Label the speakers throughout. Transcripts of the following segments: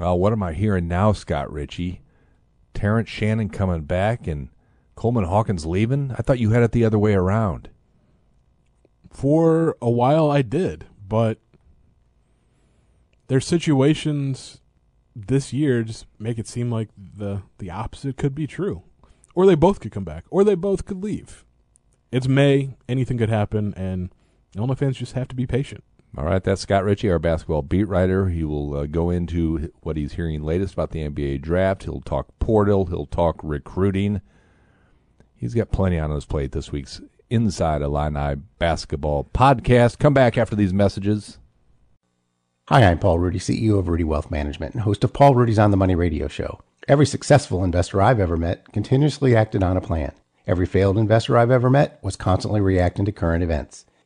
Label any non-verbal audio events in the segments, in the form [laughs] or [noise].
Speaker 1: Oh, what am I hearing now, Scott Richey? Terrence Shannon coming back and Coleman Hawkins leaving? I thought you had it the other way around.
Speaker 2: For a while, I did, but there's situations this year just make it seem like the the opposite could be true, or they both could come back, or they both could leave. It's May; anything could happen, and Illinois fans just have to be patient.
Speaker 1: All right, that's Scott Richey, our basketball beat writer. He will uh, go into what he's hearing latest about the NBA draft. He'll talk portal. He'll talk recruiting. He's got plenty on his plate this week's Inside Illini Basketball podcast. Come back after these messages.
Speaker 3: Hi, I'm Paul Ruedi, CEO of Ruedi Wealth Management and host of Paul Ruedi's On the Money radio show. Every successful investor I've ever met continuously acted on a plan. Every failed investor I've ever met was constantly reacting to current events.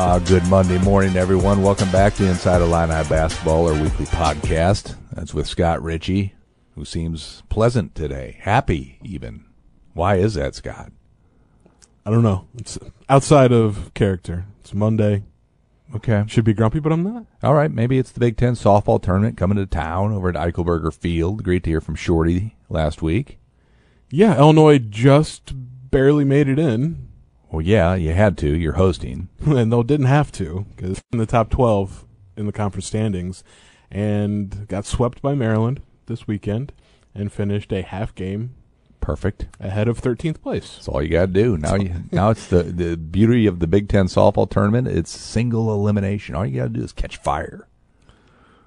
Speaker 1: Uh, good Monday morning, everyone. Welcome back to Inside Illini Basketball, our weekly podcast. That's with Scott Richey, who seems pleasant today, happy even. Why is that, Scott?
Speaker 2: I don't know. It's outside of character. It's Monday.
Speaker 1: Okay.
Speaker 2: Should be grumpy, but I'm not.
Speaker 1: All right. Maybe it's the Big Ten softball tournament coming to town over at Eichelberger Field. Great to hear from Shorty last week.
Speaker 2: Yeah, Illinois just barely made it in,
Speaker 1: Well, yeah, you had to. You're hosting. [laughs]
Speaker 2: and they didn't have to because in the top 12 in the conference standings, and got swept by Maryland this weekend, and finished a half game
Speaker 1: Perfect.
Speaker 2: ahead of 13th place.
Speaker 1: That's all you got to do. Now, you, [laughs] now it's the the beauty of the Big Ten softball tournament. It's single elimination. All you got to do is catch fire.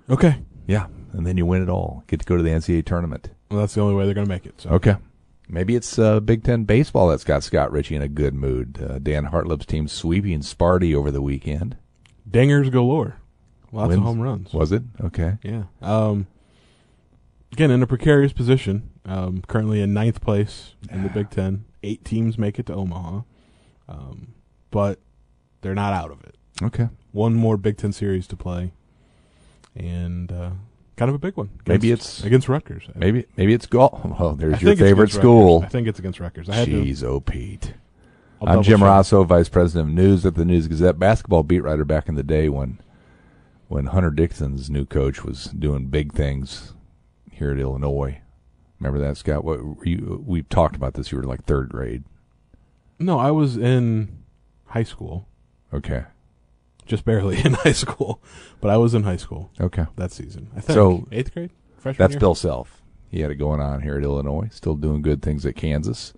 Speaker 2: Okay,
Speaker 1: Yeah, and then you win it all. Get to go to the NCAA tournament.
Speaker 2: well, that's the only way they're going to make it. So
Speaker 1: Okay. Maybe it's uh, Big Ten baseball that's got Scott Richey in a good mood. Uh, Dan Hartleb's team sweeping Sparty over the weekend.
Speaker 2: dingers galore, lots
Speaker 1: Wins.
Speaker 2: of home runs.
Speaker 1: Was it? Okay.
Speaker 2: Yeah. Um, again, in a precarious position. Um, currently in ninth place in the Big Ten. Eight teams make it to Omaha, um, but they're not out of it.
Speaker 1: Okay.
Speaker 2: One more Big Ten series to play, and uh, kind of a big one.
Speaker 1: Maybe it's-
Speaker 2: against Rutgers.
Speaker 1: Maybe maybe it's golf. [laughs] Oh, there's
Speaker 2: think
Speaker 1: your favorite school.
Speaker 2: I think it's against Rutgers. I had to.
Speaker 1: Jeez, oh Pete.
Speaker 2: I'll
Speaker 1: I'm Jim
Speaker 2: check.
Speaker 1: Rossow, Vice President of News at the News Gazette, basketball beat writer back in the day when when Hunter Dickinson's new coach was doing big things here at Illinois. Remember that, Scott? What you, we talked about this. You were like third grade.
Speaker 2: No, I was in high school,
Speaker 1: Okay.
Speaker 2: Just barely [laughs] in high school, but I was in high school
Speaker 1: Okay.
Speaker 2: that season. I think
Speaker 1: So,
Speaker 2: eighth grade, freshman
Speaker 1: That's
Speaker 2: year?
Speaker 1: Bill Self. He had it going on here at Illinois. Still doing good things at Kansas.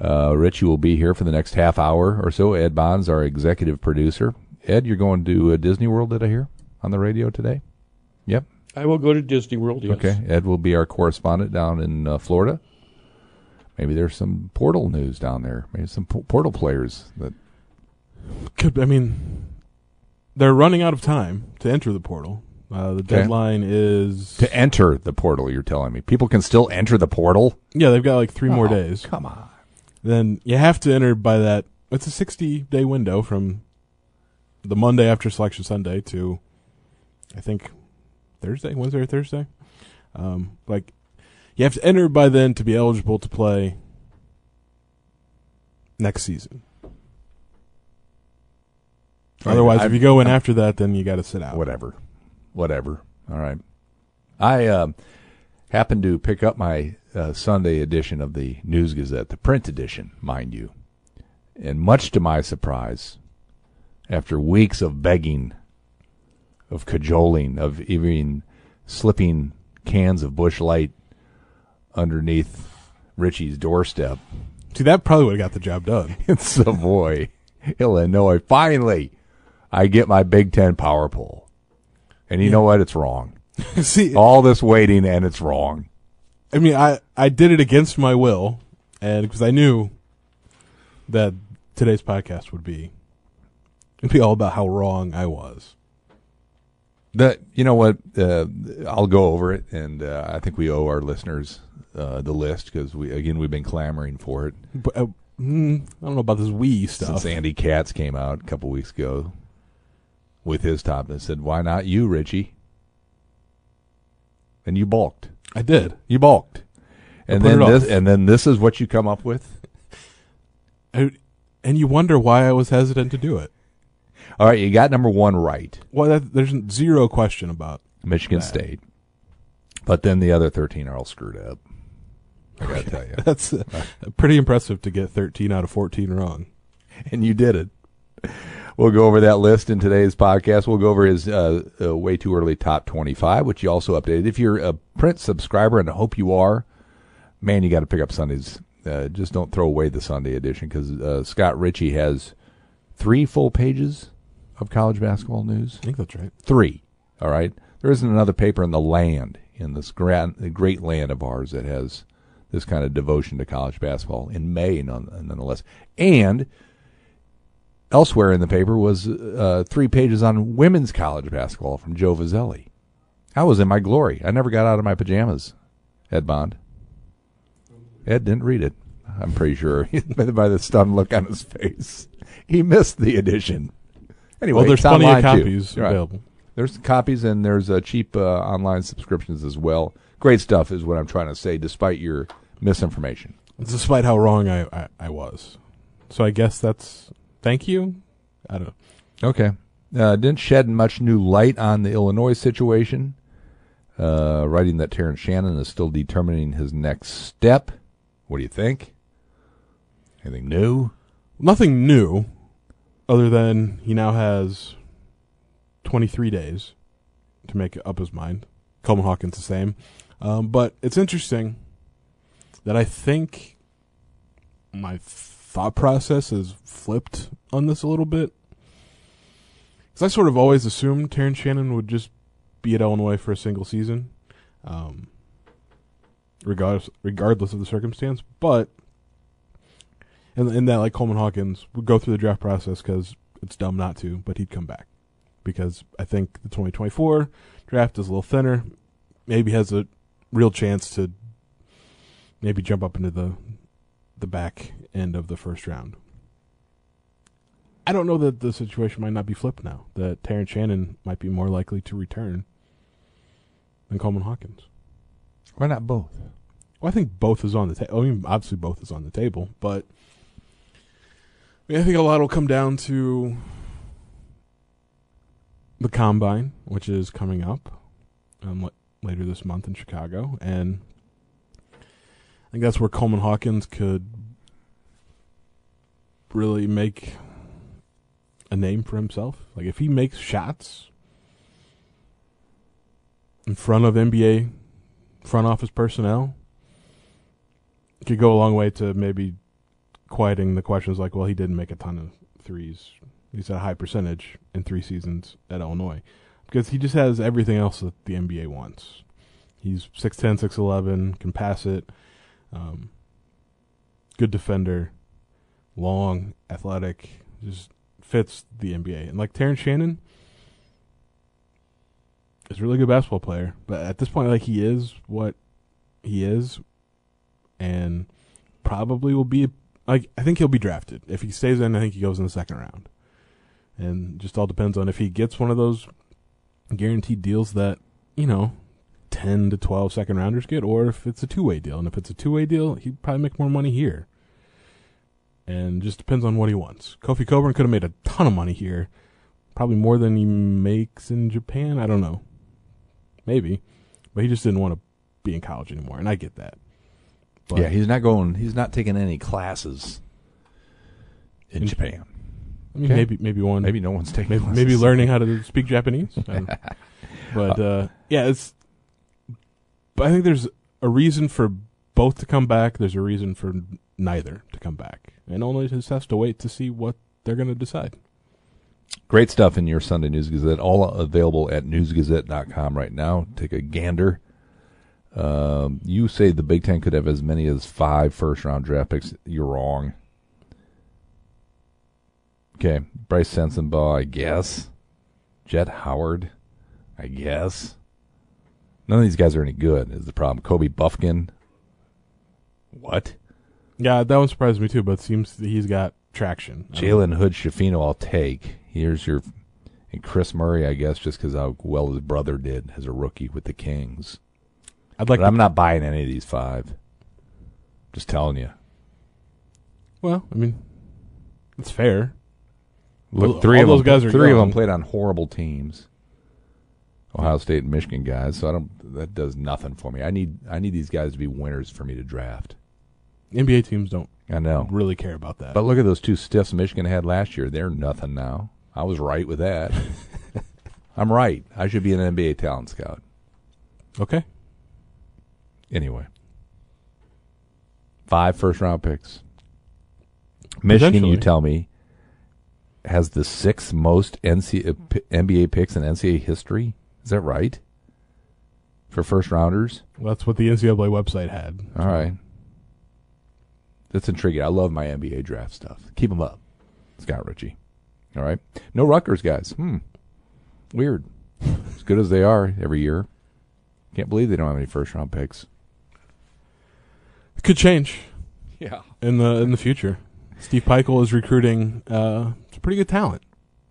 Speaker 1: Uh, Richey will be here for the next half hour or so. Ed Bonds, our executive producer. Ed, you're going to uh, Disney World, did I hear, on the radio today? Yep.
Speaker 4: I will go to Disney World. Yes.
Speaker 1: Okay. Ed will be our correspondent down in uh, Florida. Maybe there's some portal news down there. Maybe some po- portal players that.
Speaker 2: Could I mean, they're running out of time to enter the portal. Uh, the
Speaker 1: Okay.
Speaker 2: deadline is
Speaker 1: To enter the portal, you're telling me. People can still enter the portal?
Speaker 2: yeah. They've got like three more
Speaker 1: Oh,
Speaker 2: days.
Speaker 1: Come on.
Speaker 2: Then you have to enter by that. It's a sixty day window from the Monday after Selection Sunday to, I think, Thursday, Wednesday or Thursday. Um, like you have to enter by then to be eligible to play next season. Otherwise,
Speaker 1: I'm-
Speaker 2: if you go in
Speaker 1: I'm-
Speaker 2: after that, then you got to sit out.
Speaker 1: whatever, whatever. All right. I uh, happened to pick up my uh, Sunday edition of the News Gazette, the print edition, mind you, and much to my surprise, after weeks of begging, of cajoling, of even slipping cans of Busch Light underneath Richey's doorstep
Speaker 2: See, that probably would have got the job done. [laughs]
Speaker 1: It's in Savoy, Illinois. Finally, I get my Big Ten power poll. And you know what? It's wrong. [laughs]
Speaker 2: See,
Speaker 1: All this waiting and it's wrong.
Speaker 2: I mean, I I did it against my will, and because I knew that today's podcast would be it'd be all about how wrong I was.
Speaker 1: The you know what? Uh, I'll go over it, and uh, I think we owe our listeners uh, the list because we again we've been clamoring for it
Speaker 2: But uh, mm, I don't know about this Wii stuff.
Speaker 1: since Andy Katz came out a couple weeks ago with his top and said, "Why not you, Richey?" And you balked.
Speaker 2: I did.
Speaker 1: You balked. And then this,
Speaker 2: off.
Speaker 1: and then this is what you come up with.
Speaker 2: I, and you wonder why I was hesitant to do it.
Speaker 1: All right, you got number one right,
Speaker 2: Well, that, there's zero question about.
Speaker 1: Michigan State, but then the other thirteen are all screwed up. I got to tell you, [laughs]
Speaker 2: That's uh, pretty impressive to get 13 out of 14 wrong.
Speaker 1: and you did it. We'll go over that list in today's podcast. We'll go over his uh, uh, way too early top 25, which you also updated. If you're a print subscriber, and I hope you are, man, you got to pick up Sundays. Uh, just don't throw away the Sunday edition because uh, Scott Richey has three full pages of college basketball news.
Speaker 2: I think that's right.
Speaker 1: Three. All right. There isn't another paper in the land, in this grand, great land of ours, that has this kind of devotion to college basketball in May, none, nonetheless. And elsewhere in the paper was uh, three pages on women's college basketball from Joe Vozzelli. I was in my glory. I never got out of my pajamas, Ed Bond. Ed didn't read it. I'm pretty sure [laughs] by the stunned look on his face. He missed the edition. Anyway,
Speaker 2: Well, there's plenty of
Speaker 1: online, too.
Speaker 2: copies
Speaker 1: Right.
Speaker 2: available.
Speaker 1: There's copies and there's uh, cheap uh, online subscriptions as well. Great stuff is what I'm trying to say, despite your misinformation.
Speaker 2: Despite how wrong I, I, I was. So I guess that's. Thank you? I don't know.
Speaker 1: Okay. Uh, didn't shed much new light on the Illinois situation, uh, writing that Terrence Shannon is still determining his next step. What do you think? Anything new?
Speaker 2: Nothing new, other than he now has 23 days to make up his mind. Coleman Hawkins the same. Um, but it's interesting that I think my thought process has flipped on this a little bit. Because I sort of always assumed Terrence Shannon would just be at Illinois for a single season, um, regardless regardless of the circumstance. But and, and that like Coleman Hawkins would go through the draft process because it's dumb not to, but he'd come back because I think the 2024 draft is a little thinner. Maybe has a real chance to maybe jump up into the the back end of the first round. I don't know that the situation might not be flipped now. That Terrence Shannon might be more likely to return than Coleman Hawkins.
Speaker 1: Why not both?
Speaker 2: Well, I think both is on the table. I mean, obviously both is on the table, but I, mean, I think a lot will come down to the combine, which is coming up um, later this month in Chicago, and I think that's where Coleman Hawkins could really make a name for himself. Like if he makes shots in front of NBA front office personnel could go a long way to maybe quieting the questions like, well, he didn't make a ton of threes. He's at a high percentage in three seasons at Illinois because he just has everything else that the NBA wants. He's 6'10", 6'11", can pass it, um, good defender, long, athletic, just fits the NBA. And like Terrence Shannon is a really good basketball player, but at this point, like he is what he is, and probably will be like I think he'll be drafted if he stays in. I think he goes in the second round, and just all depends on if he gets one of those guaranteed deals that you know. 10 to 12 second rounders get, or if it's a two way deal. And if it's a two way deal, he'd probably make more money here. And just depends on what he wants. Kofi Cockburn could have made a ton of money here, probably more than he makes in Japan. I don't know. Maybe. But he just didn't want to be in college anymore, and I get that. But
Speaker 1: yeah, he's not going. He's not taking any classes in,
Speaker 2: In-
Speaker 1: Japan.
Speaker 2: I mean,
Speaker 1: okay.
Speaker 2: maybe maybe one
Speaker 1: Maybe no one's taking.
Speaker 2: maybe,
Speaker 1: classes.
Speaker 2: maybe learning how to speak Japanese. [laughs] But uh, yeah, it's. But I think there's a reason for both to come back. There's a reason for neither to come back, and only just has to wait to see what they're going to decide.
Speaker 1: Great stuff in your Sunday News Gazette, all available at newsgazette.com right now. Take a gander. Um, you say the Big Ten could have as many as five first round draft picks. You're wrong. Okay, Brice Sensabaugh, I guess. Jett Howard, I guess. None of these guys are any good. Is the problem? Kobe Bufkin. What?
Speaker 2: Yeah, that one surprised me too, but it seems that he's got traction.
Speaker 1: Jalen Hood Schifino, I'll take. Here's your. And Kris Murray, I guess, just because how well his brother did as a rookie with the Kings.
Speaker 2: I'd like.
Speaker 1: But I'm not buying any of these five. Just telling you.
Speaker 2: well, I mean, it's fair.
Speaker 1: Look, three
Speaker 2: all
Speaker 1: of
Speaker 2: those
Speaker 1: them,
Speaker 2: guys are
Speaker 1: three of them played on horrible teams. Ohio State and Michigan guys, so I don't. That does nothing for me. I need I need these guys to be winners for me to draft.
Speaker 2: NBA teams don't
Speaker 1: I know,
Speaker 2: really care about that.
Speaker 1: but look at those two stiffs Michigan had last year. They're nothing now. I was right with that. [laughs] I'm right. I should be an NBA talent scout.
Speaker 2: okay,
Speaker 1: Anyway, five first round picks. Michigan, you tell me, has the sixth most NCAA, NBA picks in NCAA history. Is that right? For first rounders?
Speaker 2: well, that's what the NCAA website had.
Speaker 1: All right. That's intriguing. I love my NBA draft stuff. Keep them up, Scott Richey. All right. No Rutgers guys. Hmm. Weird. as good as they are every year. Can't believe they don't have any first round picks.
Speaker 2: It could change
Speaker 1: Yeah.
Speaker 2: in the in the future. Steve Pikiell is recruiting uh, some pretty good talent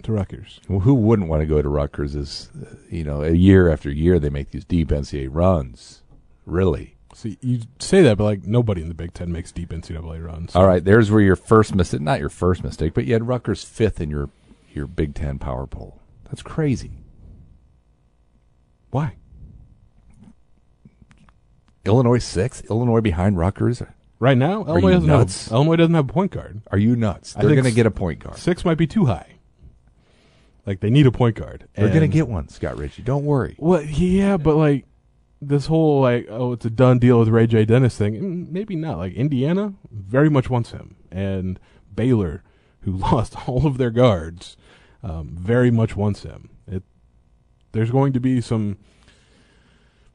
Speaker 2: to Rutgers.
Speaker 1: Well, who wouldn't want to go to Rutgers? Is uh, you know, a year after year they make these deep NCAA runs. Really.
Speaker 2: See, you say that, but like nobody in the Big Ten makes deep NCAA runs.
Speaker 1: All right, there's where your first mistake, not your first mistake, but you had Rutgers fifth in your your Big Ten power poll. That's crazy.
Speaker 2: Why?
Speaker 1: Illinois sixth, Illinois behind Rutgers.
Speaker 2: Right now,
Speaker 1: Are
Speaker 2: Illinois doesn't
Speaker 1: nuts?
Speaker 2: have Illinois doesn't have a point guard.
Speaker 1: Are you nuts? They're going to get a point guard.
Speaker 2: Six might be too high. Like they need a point guard.
Speaker 1: They're going to get one, Scott Richey. Don't worry.
Speaker 2: Well, yeah, but like this whole like oh it's a done deal with Ray J Dennis thing. mm, Maybe not. Like Indiana very much wants him, and Baylor, who [laughs] lost all of their guards, um, very much wants him. It there's going to be some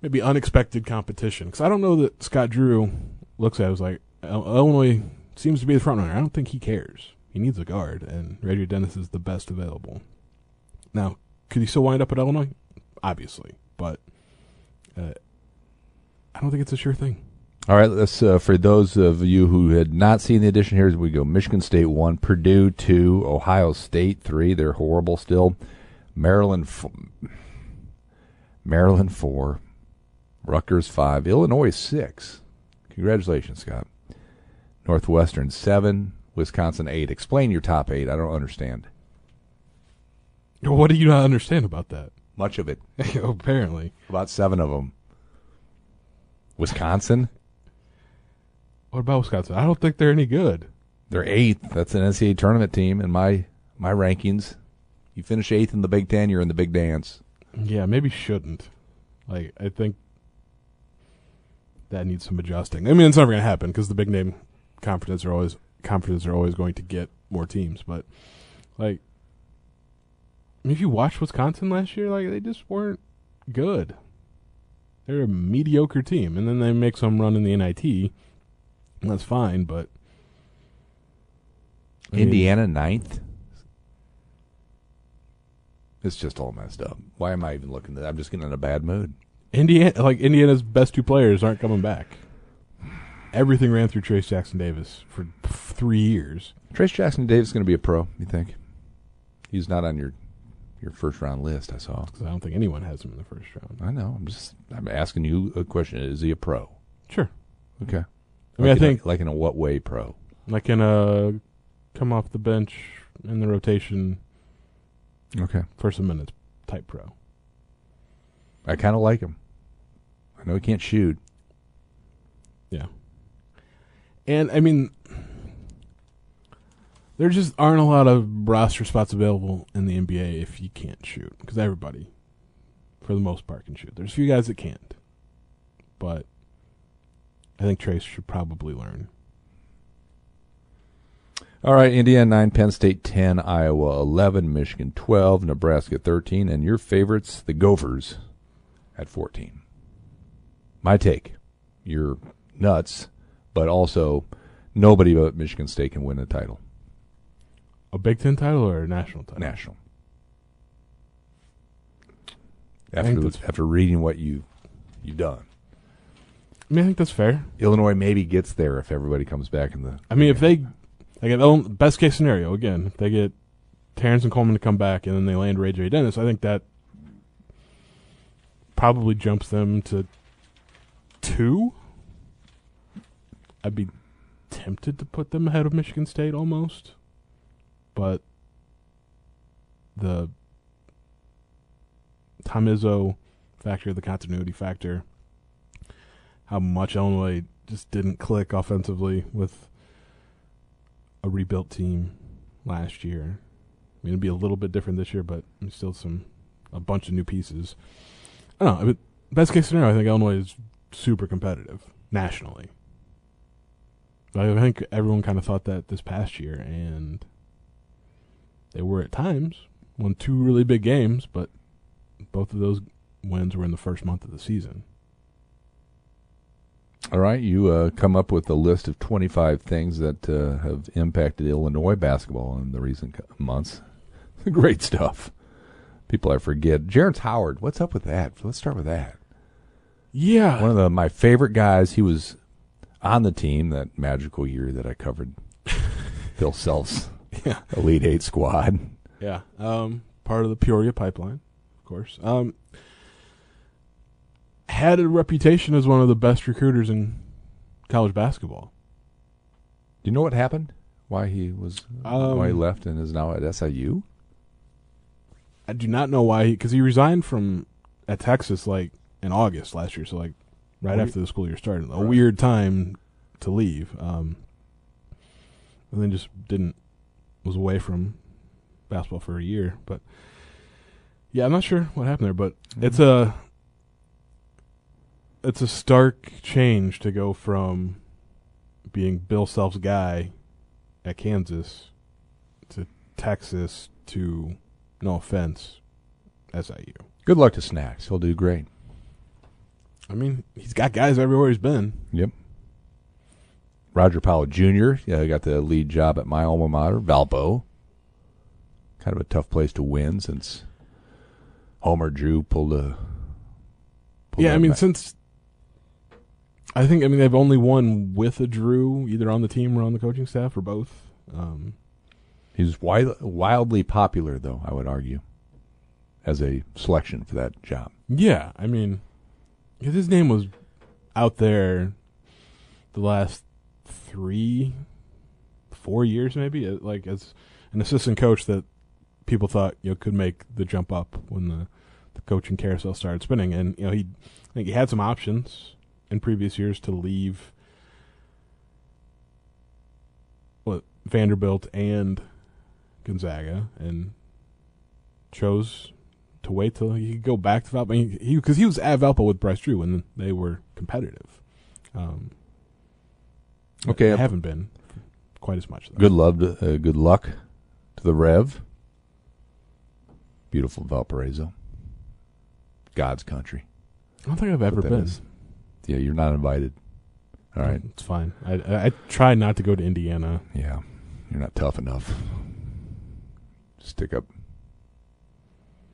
Speaker 2: maybe unexpected competition because I don't know that Scott Drew looks at it as like Il- Illinois seems to be the front runner. I don't think he cares. He needs a guard, and Ray J Dennis is the best available. Now, could he still wind up at Illinois? Obviously, but uh, I don't think it's a sure thing.
Speaker 1: All right, let's uh, for those of you who had not seen the edition. Here we go: Michigan State one, Purdue two, Ohio State three. They're horrible still. Maryland, f- Maryland four, Rutgers five, Illinois six. Congratulations, Scott. Northwestern seven, Wisconsin eight. Explain your top eight. I don't understand
Speaker 2: What do you not understand about that?
Speaker 1: Much of it. [laughs]
Speaker 2: Apparently,
Speaker 1: About seven of them. Wisconsin,
Speaker 2: what about Wisconsin? I don't think they're any good.
Speaker 1: they're eighth. That's an NCAA tournament team in my my rankings. You finish eighth in the Big Ten, you're in the big dance.
Speaker 2: Yeah, maybe shouldn't. Like, I think that needs some adjusting. I mean, it's never going to happen because the big name conferences are always conferences are always going to get more teams. But like, if you watched Wisconsin last year, like they just weren't good. They're a mediocre team, and then they make some run in the NIT. and That's fine, but I mean,
Speaker 1: Indiana ninth. It's just all messed up. Why am I even looking at that? I'm just getting in a bad mood.
Speaker 2: Indiana, like Indiana's best two players aren't coming back. Everything ran through Trace Jackson Davis for three years.
Speaker 1: Trace Jackson Davis is going to be a pro, you think? He's not on your your first round list, I saw.
Speaker 2: 'cause I don't think anyone has him in the first round.
Speaker 1: I know. I'm just I'm asking you a question. Is he a pro?
Speaker 2: Sure.
Speaker 1: Okay.
Speaker 2: I mean, I
Speaker 1: Like a-
Speaker 2: think
Speaker 1: like in a what way pro?
Speaker 2: like in a come off the bench in the rotation
Speaker 1: Okay.
Speaker 2: for some minutes type pro.
Speaker 1: I kind of like him. I know he can't shoot.
Speaker 2: Yeah. And I mean, there just aren't a lot of roster spots available in the NBA if you can't shoot because everybody, for the most part, can shoot. There's a few guys that can't, but I think Trace should probably learn.
Speaker 1: All right, Indiana 9, Penn State 10, Iowa 11, Michigan 12, Nebraska 13, and your favorites, the Gophers, at 14. My take. You're nuts, but also nobody but Michigan State can win the title.
Speaker 2: A Big Ten title or a national title?
Speaker 1: National. After, after reading what you, you've done.
Speaker 2: I mean, I think that's fair.
Speaker 1: Illinois maybe gets there if everybody comes back in the.
Speaker 2: I mean, if they, like, best case scenario again, if they get Terrence and Coleman to come back and then they land Ray J. Dennis, I think that probably jumps them to two. I'd be tempted to put them ahead of Michigan State almost, but the Tom Izzo factor, the continuity factor, how much Illinois just didn't click offensively with a rebuilt team last year. I mean, it'd be a little bit different this year, but still some a bunch of new pieces. I don't know. I mean, best case scenario, I think Illinois is super competitive nationally. I think everyone kind of thought that this past year, and they were at times. Won two really big games, but both of those wins were in the first month of the season.
Speaker 1: All right, you uh, come up with a list of 25 things that uh, have impacted Illinois basketball in the recent months. [laughs] Great stuff. People I forget. Jerrance Howard, what's up with that? Let's start with that.
Speaker 2: Yeah,
Speaker 1: One of the, my favorite guys. He was on the team that magical year that I covered. [laughs] Bill Self's [laughs]
Speaker 2: yeah.
Speaker 1: Elite Eight squad.
Speaker 2: Yeah. Um, part of the Peoria pipeline, of course. Um, had a reputation as one of the best recruiters in college basketball.
Speaker 1: Do you know what happened? Why he was
Speaker 2: Um,
Speaker 1: why he left and is now at SIU?
Speaker 2: I do not know why, because he, resigned from at Texas like in August last year, so like right
Speaker 1: We-
Speaker 2: after the school year started. A
Speaker 1: Right.
Speaker 2: weird time to leave. Um, and then just didn't was away from basketball for a year. But yeah, I'm not sure what happened there, but it's a it's a stark change to go from being Bill Self's guy at Kansas to Texas to no offense SIU.
Speaker 1: Good luck to Snacks. He'll do great.
Speaker 2: I mean, he's got guys everywhere he's been.
Speaker 1: Yep. Roger Powell Jr. Yeah, got the lead job at my alma mater, Valpo. Kind of a tough place to win since Homer Drew pulled a. pulled
Speaker 2: yeah, I mean,
Speaker 1: back.
Speaker 2: since I think I mean they've only won with a Drew, either on the team or on the coaching staff or both. Um,
Speaker 1: he's wild, wildly popular, though I would argue, as a selection for that job.
Speaker 2: yeah, I mean, his name was out there the last three, four years, maybe, uh, like as an assistant coach that people thought you know could make the jump up when the the coaching carousel started spinning, and you know he, I think he had some options in previous years to leave. What Vanderbilt and Gonzaga, and chose to wait till he could go back to Valpo. He because he was at Valpo with Bryce Drew and they were competitive. Um,
Speaker 1: Okay,
Speaker 2: I haven't been quite as much. Though.
Speaker 1: Good love, to, uh, good luck to the Rev. Beautiful Valparaiso, God's country.
Speaker 2: I don't think I've ever been.
Speaker 1: is. Yeah, you're not invited. All right.
Speaker 2: it's fine. I, I I try not to go to Indiana.
Speaker 1: Yeah, you're not tough enough. Stick up.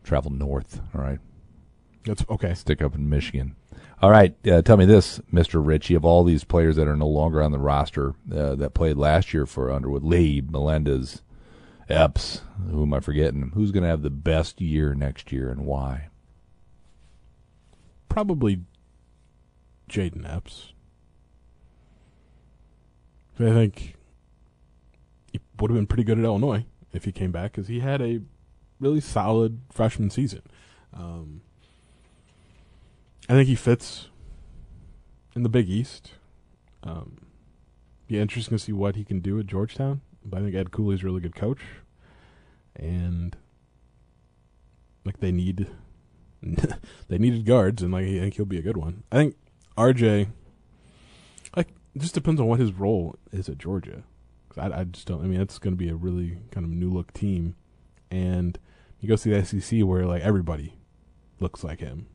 Speaker 1: Travel north. All right.
Speaker 2: That's okay.
Speaker 1: Stick up in Michigan. All right. Uh, tell me this, Mister Richey. Of all these players that are no longer on the roster uh, that played last year for Underwood, Lee, Melendez, Epps, who am I forgetting? Who's going to have the best year next year and why?
Speaker 2: Probably Jayden Epps. I think he would have been pretty good at Illinois if he came back because he had a really solid freshman season. Um, I think he fits in the Big East. Um, be interesting to see what he can do at Georgetown. But I think Ed Cooley's a really good coach, and like they need [laughs] they needed guards, and like I think he'll be a good one. I think RJ. Like, just depends on what his role is at Georgia. I, I just don't. I mean, it's going to be a really kind of new look team, and you go see the SEC where like everybody looks like him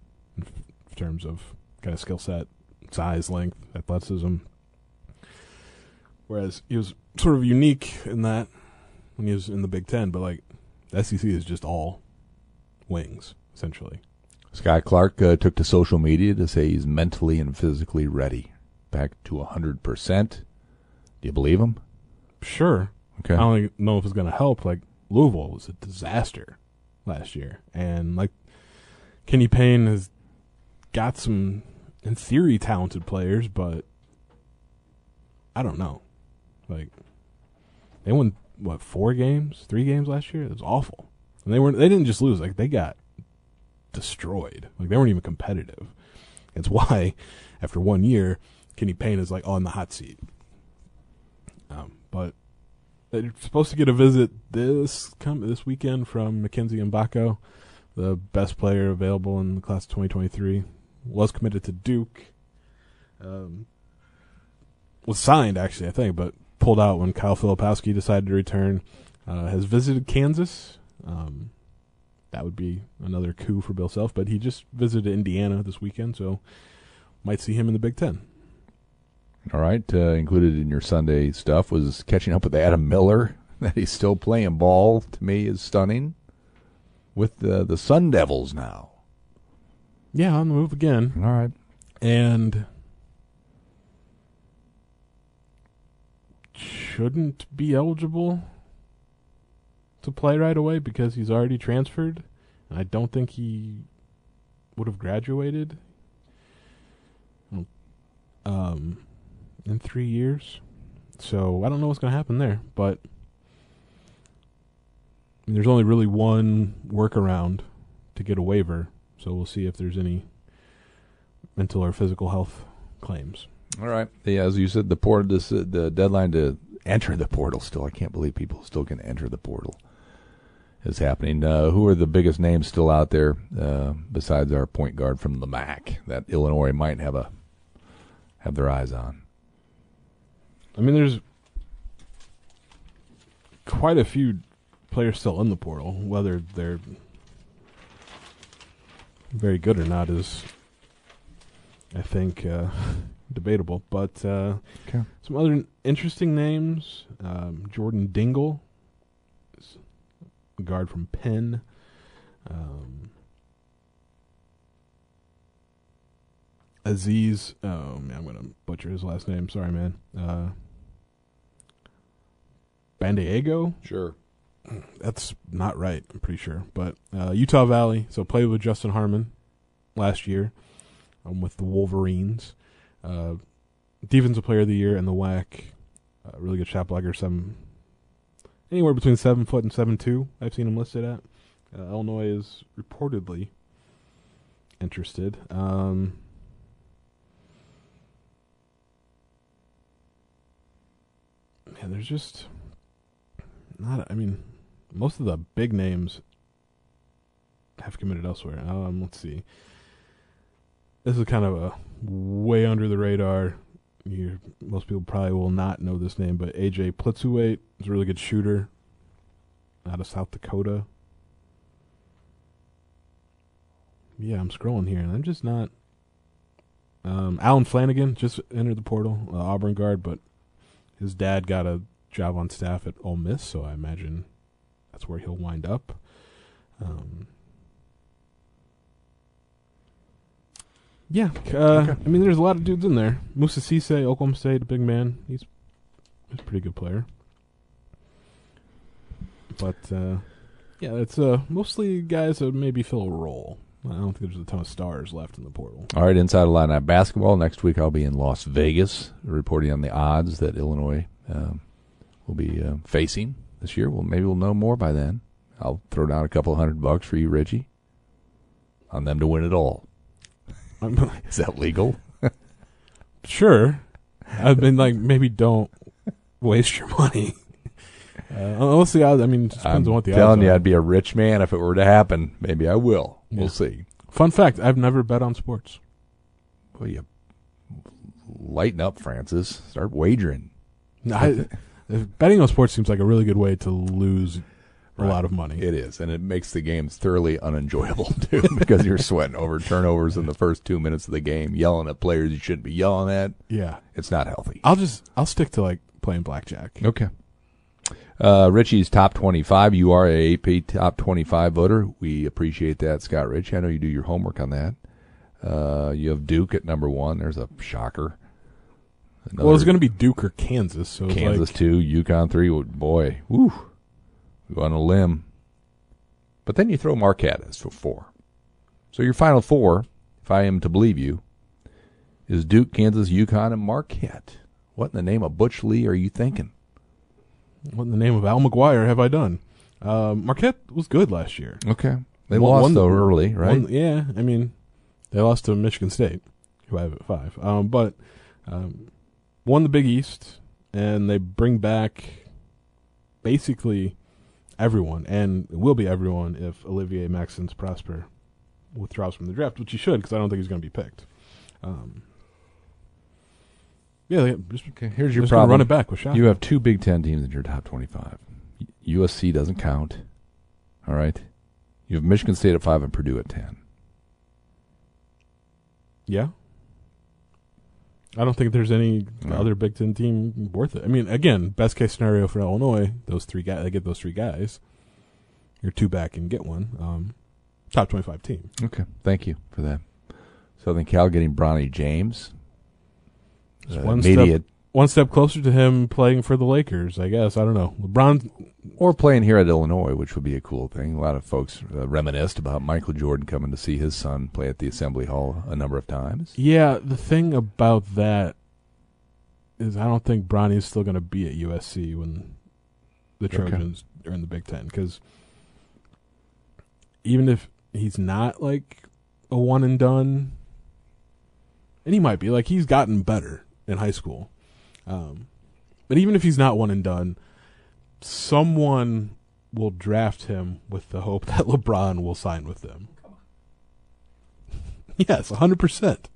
Speaker 2: terms of kind of skill set, size, length, athleticism. Whereas he was sort of unique in that when he was in the Big Ten, but like the SEC is just all wings essentially.
Speaker 1: Skyy Clark uh, took to social media to say he's mentally and physically ready, back to 100%. Do you believe him?
Speaker 2: Sure,
Speaker 1: Okay.
Speaker 2: I don't know if it's going to help. Like Louisville was a disaster last year, and like Kenny Payne has got some, in theory, talented players, but I don't know. Like they won what four games, three games last year. It was awful, and they weren't. They didn't just lose; like they got destroyed. Like they weren't even competitive. It's [laughs] why, after one year, Kenny Payne is like on the hot seat. Um, but they're supposed to get a visit this come this weekend from Mackenzie Mgbako, the best player available in the class of 2023. Was committed to Duke. Um, was signed actually, I think, but pulled out when Kyle Filipowski decided to return. Uh, has visited Kansas. Um, that would be another coup for Bill Self, but he just visited Indiana this weekend, so might see him in the Big Ten.
Speaker 1: All right. Uh, included in your Sunday stuff was catching up with Adam Miller. [laughs] That he's still playing ball to me is stunning. With the the Sun Devils now.
Speaker 2: Yeah, on the move again.
Speaker 1: All right.
Speaker 2: and shouldn't be eligible to play right away because he's already transferred. And I don't think he would have graduated um, in three years. So I don't know what's going to happen there. But I mean, there's only really one workaround to get a waiver. So we'll see if there's any mental or physical health claims.
Speaker 1: All right. Yeah, as you said, the portal, this, uh, the deadline to enter the portal still. I can't believe people still can enter the portal. Is happening. Uh, who are the biggest names still out there uh, besides our point guard from the MAC that Illinois might have a have their eyes on?
Speaker 2: I mean, there's quite a few players still in the portal. Whether they're very good or not is, I think, uh, [laughs] debatable. But uh,
Speaker 1: Okay.
Speaker 2: some other interesting names: um, Jordan Dingle, a guard from Penn. Um, Aziz, oh man, I'm gonna butcher his last name. Sorry, man. Uh, Bandiego,
Speaker 1: Sure.
Speaker 2: That's not right. I'm pretty sure, but uh, Utah Valley. So played with Justin Harmon last year um, with the Wolverines. Uh, defensive player of the year in the WAC. Uh, really good shot blocker. Seven, anywhere between seven foot and seven two. I've seen him listed at. Uh, Illinois is reportedly interested. Um, yeah, there's just not. I mean, most of the big names have committed elsewhere. Um, let's see. This is kind of a way under the radar. You, most people probably will not know this name, but AJ Plitzuweit is a really good shooter out of South Dakota. Yeah, I'm scrolling here, and I'm just not. Um, Allen Flanagan just entered the portal, uh, Auburn guard, but his dad got a job on staff at Ole Miss, so I imagine that's where he'll wind up. Um, yeah, uh, I mean, there's a lot of dudes in there. Moussa Cisse, Oklahoma State, a big man. He's he's a pretty good player. But uh, yeah, it's uh, mostly guys that maybe fill a role. I don't think there's a ton of stars left in the portal.
Speaker 1: All right, inside Illini basketball. Next week I'll be in Las Vegas reporting on the odds that Illinois um, will be uh, facing this year. Well, maybe we'll know more by then. I'll throw down a couple hundred bucks for you, Richey, on them to win it all. [laughs] Is that legal? [laughs]
Speaker 2: Sure. I've been like, maybe don't waste your money. [laughs] Uh, unless the odds, I mean, it just depends
Speaker 1: I'm
Speaker 2: on what the
Speaker 1: telling
Speaker 2: odds
Speaker 1: you,
Speaker 2: are.
Speaker 1: I'd be a rich man if it were to happen. Maybe I will. We'll see.
Speaker 2: Fun fact: I've never bet on sports.
Speaker 1: Well, you lighten up, Francis. Start wagering.
Speaker 2: I, betting on sports seems like a really good way to lose a lot of money.
Speaker 1: It is, and it makes the games thoroughly unenjoyable [laughs] too, because you're sweating over turnovers in the first two minutes of the game, yelling at players you shouldn't be yelling at.
Speaker 2: yeah,
Speaker 1: It's not healthy.
Speaker 2: I'll just I'll stick to like playing blackjack.
Speaker 1: Okay. Uh, Richey's top 25. You are a AP top 25 voter. We appreciate that, Scott Rich. I know you do your homework on that. Uh, you have Duke at number one. There's a shocker.
Speaker 2: Well, it's going to be Duke or Kansas, so
Speaker 1: Kansas
Speaker 2: like,
Speaker 1: two, UConn three. Oh, Boy, woo, go on a limb. But then you throw Marquette as for four. So your final four, if I am to believe you, is Duke, Kansas, UConn, and Marquette. What in the name of Butch Lee are you thinking?
Speaker 2: what in the name of Al McGuire have I done? Um, Marquette was good last year.
Speaker 1: Okay, they
Speaker 2: Won-
Speaker 1: lost
Speaker 2: won
Speaker 1: though early, right?
Speaker 2: Won- yeah, I mean, they lost to Michigan State, who I have at five. Um, but um, won the Big East, and they bring back basically everyone, and it will be everyone if Olivier Maxence Prosper withdraws from the draft, which he should, because I don't think he's going to be picked. Um, yeah, just,
Speaker 1: Okay, here's your problem.
Speaker 2: run it back with shot.
Speaker 1: You have two Big Ten teams in your top 25. USC doesn't count. All right. You have Michigan State at five and Purdue at ten.
Speaker 2: Yeah. I don't think there's any
Speaker 1: No.
Speaker 2: other Big Ten team worth it. I mean, again, best case scenario for Illinois, those three guys, they get those three guys. You're two back and get one. Um, top 25 team.
Speaker 1: Okay, thank you for that. Southern Cal getting Bronny James. Uh,
Speaker 2: one
Speaker 1: immediate,
Speaker 2: one step closer to him playing for the Lakers, I guess. I don't know. LeBron,
Speaker 1: or playing here at Illinois, which would be a cool thing. A lot of folks uh, reminisced about Michael Jordan coming to see his son play at the Assembly Hall a number of times.
Speaker 2: yeah, the thing about that is I don't think Bronny is still going to be at USC when the
Speaker 1: Okay.
Speaker 2: Trojans are in the Big Ten because even if he's not like a one and done, and he might be like he's gotten better in high school, um, but even if he's not one and done, someone will draft him with the hope [laughs] that LeBron will sign with them. [laughs] Yes, hundred percent.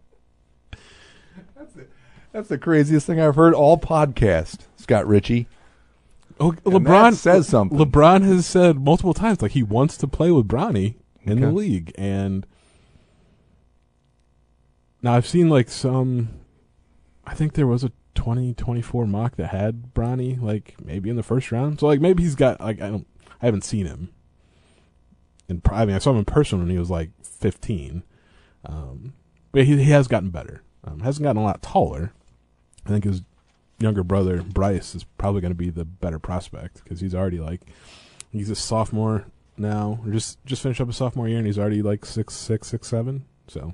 Speaker 1: That's the craziest thing I've heard all podcast, Scott Richey.
Speaker 2: Oh, LeBron
Speaker 1: says something.
Speaker 2: LeBron has said multiple times like he wants to play with Bronny in the league, and now I've seen like some. I think there was a 2024 mock that had Bronny like maybe in the first round. So like maybe he's got like I don't I haven't seen him. Pri- I mean I saw him in person when he was like 15, um, but he he has gotten better. Um, hasn't gotten a lot taller. I think his younger brother Bryce is probably going to be the better prospect because he's already like he's a sophomore now, or just just finished up his sophomore year, and he's already like six six six seven. So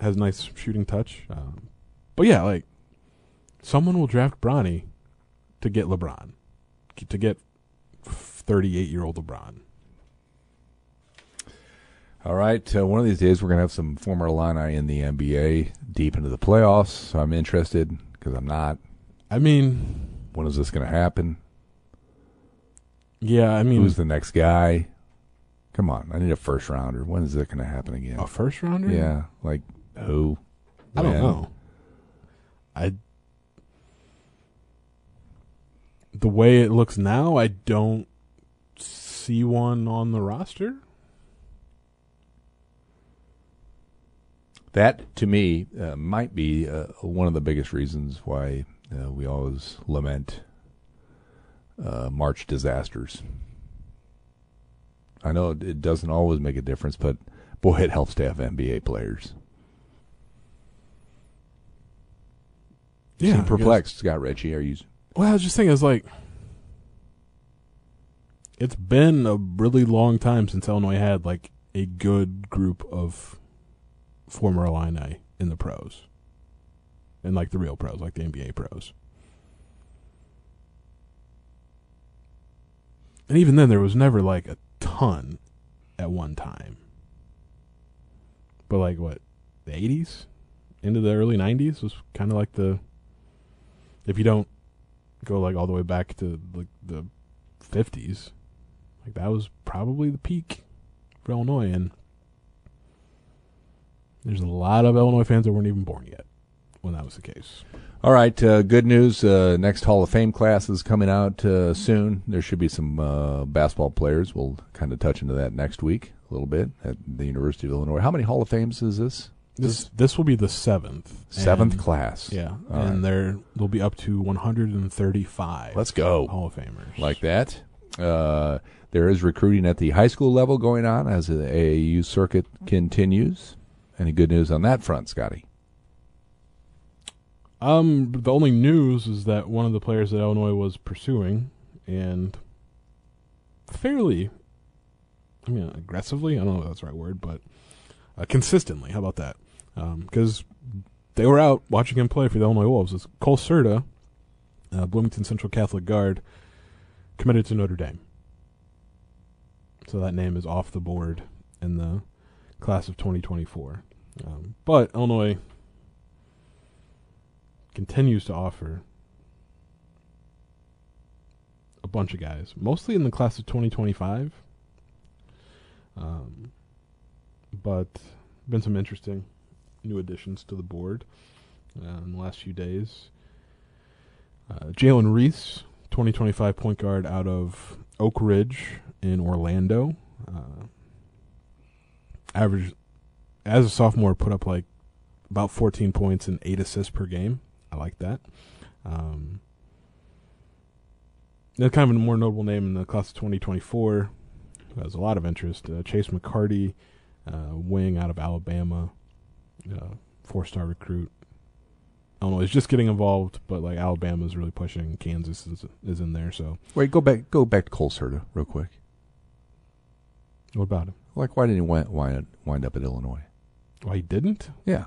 Speaker 2: has nice shooting touch. Um, but yeah, like someone will draft Bronny to get LeBron, to get thirty eight year old LeBron.
Speaker 1: All right. Uh, one of these days, we're going to have some former Illini in the NBA deep into the playoffs. So I'm interested because I'm not.
Speaker 2: I mean,
Speaker 1: When is this going to happen?
Speaker 2: yeah, I mean,
Speaker 1: Who's the next guy? Come on. I need a first rounder. When is that going to happen again?
Speaker 2: a first rounder?
Speaker 1: Yeah. Like who?
Speaker 2: I don't
Speaker 1: When?
Speaker 2: know. I the way it looks now, I don't see one on the roster.
Speaker 1: That, to me, uh, might be uh, one of the biggest reasons why uh, we always lament uh, March disasters. I know it, it doesn't always make a difference, but boy, it helps to have NBA players.
Speaker 2: Yeah,
Speaker 1: seem perplexed, Scott Richey. Are you?
Speaker 2: Well, I was just thinking, it's like it's been a really long time since Illinois had like a good group of former Illini in the pros, and like the real pros, like the NBA pros. And even then, there was never like a ton at one time. But like what, the eighties into the early nineties was kind of like the. If you don't go like all the way back to like the fifties, like that was probably the peak for Illinois, and there's a lot of Illinois fans that weren't even born yet, when that was the case.
Speaker 1: All right, uh, good news. Uh, next Hall of Fame class is coming out uh, soon. There should be some uh, basketball players. We'll kind of touch into that next week a little bit at the University of Illinois. How many Hall of Fames is this?
Speaker 2: This this will be the seventh.
Speaker 1: Seventh
Speaker 2: And-
Speaker 1: class.
Speaker 2: Yeah,
Speaker 1: All
Speaker 2: and
Speaker 1: right.
Speaker 2: there will be up to 135.
Speaker 1: Let's go.
Speaker 2: Hall of Famers.
Speaker 1: like that. Uh, there is recruiting at the high school level going on as the AAU circuit continues. Any good news on that front, Scotty?
Speaker 2: Um, the only news is that one of the players that Illinois was pursuing, and fairly, I mean, aggressively. I don't know if that's the right word, but uh, consistently. How about that? Because they were out watching him play for the Illinois Wolves. It's Cole Certa, uh, Bloomington Central Catholic guard, committed to Notre Dame. So that name is off the board in the class of 2024. Um, but Illinois continues to offer a bunch of guys, mostly in the class of 2025. Um, but been some interesting new additions to the board uh, in the last few days. Uh, Jalen Reese, 2025 point guard out of Oak Ridge in Orlando. Uh, average as a sophomore, put up like about 14 points and eight assists per game. I like that. Um, then kind of a more notable name in the class of 2024 has a lot of interest. Uh, Chase McCarty, uh, wing out of Alabama, uh, four-star recruit. I don't know. He's just getting involved, but like Alabama's really pushing. Kansas is is in there. So
Speaker 1: Wait, go back. Go back to Cole Certa real quick.
Speaker 2: what about him?
Speaker 1: Like, why didn't he wind, wind, wind up at Illinois?
Speaker 2: Why he didn't?
Speaker 1: Yeah.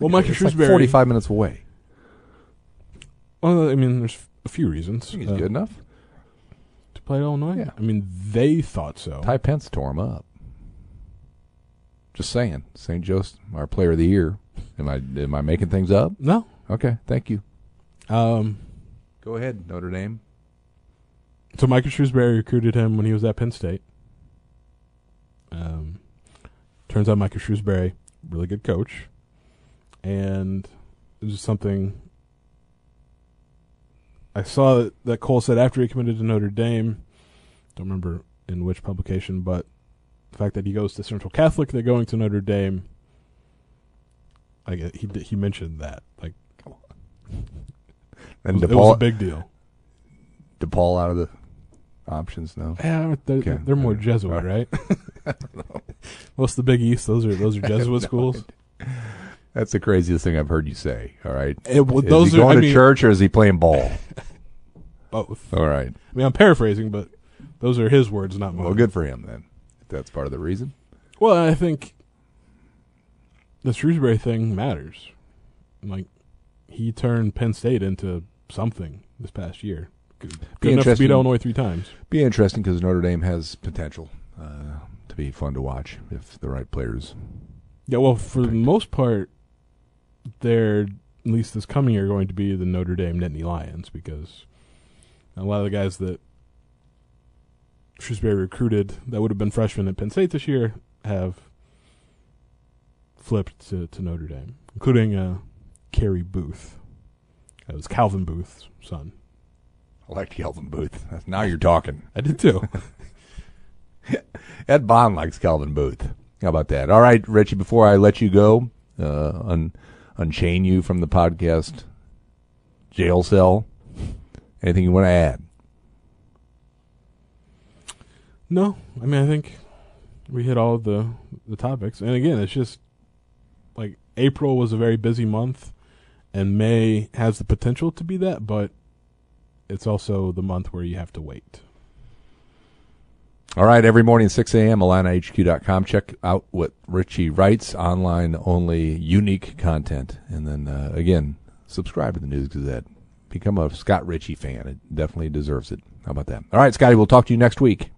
Speaker 2: Well, Micah
Speaker 1: it's like forty-five minutes away.
Speaker 2: Well, I mean, there's a few reasons.
Speaker 1: He's
Speaker 2: uh,
Speaker 1: good enough.
Speaker 2: to play at Illinois.
Speaker 1: Yeah.
Speaker 2: I mean, they thought so.
Speaker 1: Ty Pence tore him up. Just saying, St. Joe's our Player of the Year. Am I am I making things up?
Speaker 2: No.
Speaker 1: Okay, thank you.
Speaker 2: Um,
Speaker 1: Go ahead, Notre Dame.
Speaker 2: so Micah Shrewsberry recruited him when he was at Penn State. Um, turns out Micah Shrewsberry, really good coach, and it was something I saw that Cole said after he committed to Notre Dame. Don't remember in which publication, but the fact that he goes to Central Catholic, they're going to Notre Dame. I get, he he mentioned that like come on, [laughs]
Speaker 1: And
Speaker 2: it was, it was a
Speaker 1: DePaul,
Speaker 2: big deal.
Speaker 1: DePaul out of the options now.
Speaker 2: Yeah, they're,
Speaker 1: Okay.
Speaker 2: they're more
Speaker 1: Okay.
Speaker 2: Jesuit,
Speaker 1: All
Speaker 2: right? [laughs] What's the Big East? Those are those are [laughs] Jesuit schools.
Speaker 1: That's the craziest thing I've heard you say. All right.
Speaker 2: It- well,
Speaker 1: is
Speaker 2: those
Speaker 1: he
Speaker 2: are
Speaker 1: going
Speaker 2: I
Speaker 1: to
Speaker 2: mean,
Speaker 1: church or is he playing ball?
Speaker 2: both.
Speaker 1: All right.
Speaker 2: I mean, I'm paraphrasing, but those are his words, not mine.
Speaker 1: Well, good for him then. That's part of the reason.
Speaker 2: Well, I think the Shrewsberry thing matters. Like he turned Penn State into something this past year. Good, good enough to beat Illinois three times.
Speaker 1: Be interesting because Notre Dame has potential uh, to be fun to watch if the right players.
Speaker 2: Yeah, well, for the most part, they're at least this coming year going to be the Notre Dame Nittany Lions because a lot of the guys that Shrewsberry recruited that would have been freshmen at Penn State this year have flipped to, to Notre Dame, including uh, Carey Booth. That was Calvin Booth's son.
Speaker 1: I liked Calvin Booth. Now you're talking.
Speaker 2: I did too. [laughs] [laughs]
Speaker 1: Ed Bond likes Calvin Booth. How about that? All right, Richey. Before I let you go, uh, un- unchain you from the podcast jail cell. Anything you want to add?
Speaker 2: No, I mean I think we hit all the the topics, and again, it's just like April was a very busy month, and May has the potential to be that, but it's also the month where you have to wait.
Speaker 1: All right, every morning 6 a.m. IlliniHQ.com. Check out what Richey writes, online only, unique content. And then, uh, again, subscribe to the News Gazette. Become a Scott Richey fan. It definitely deserves it. How about that? All right, Scotty, we'll talk to you next week.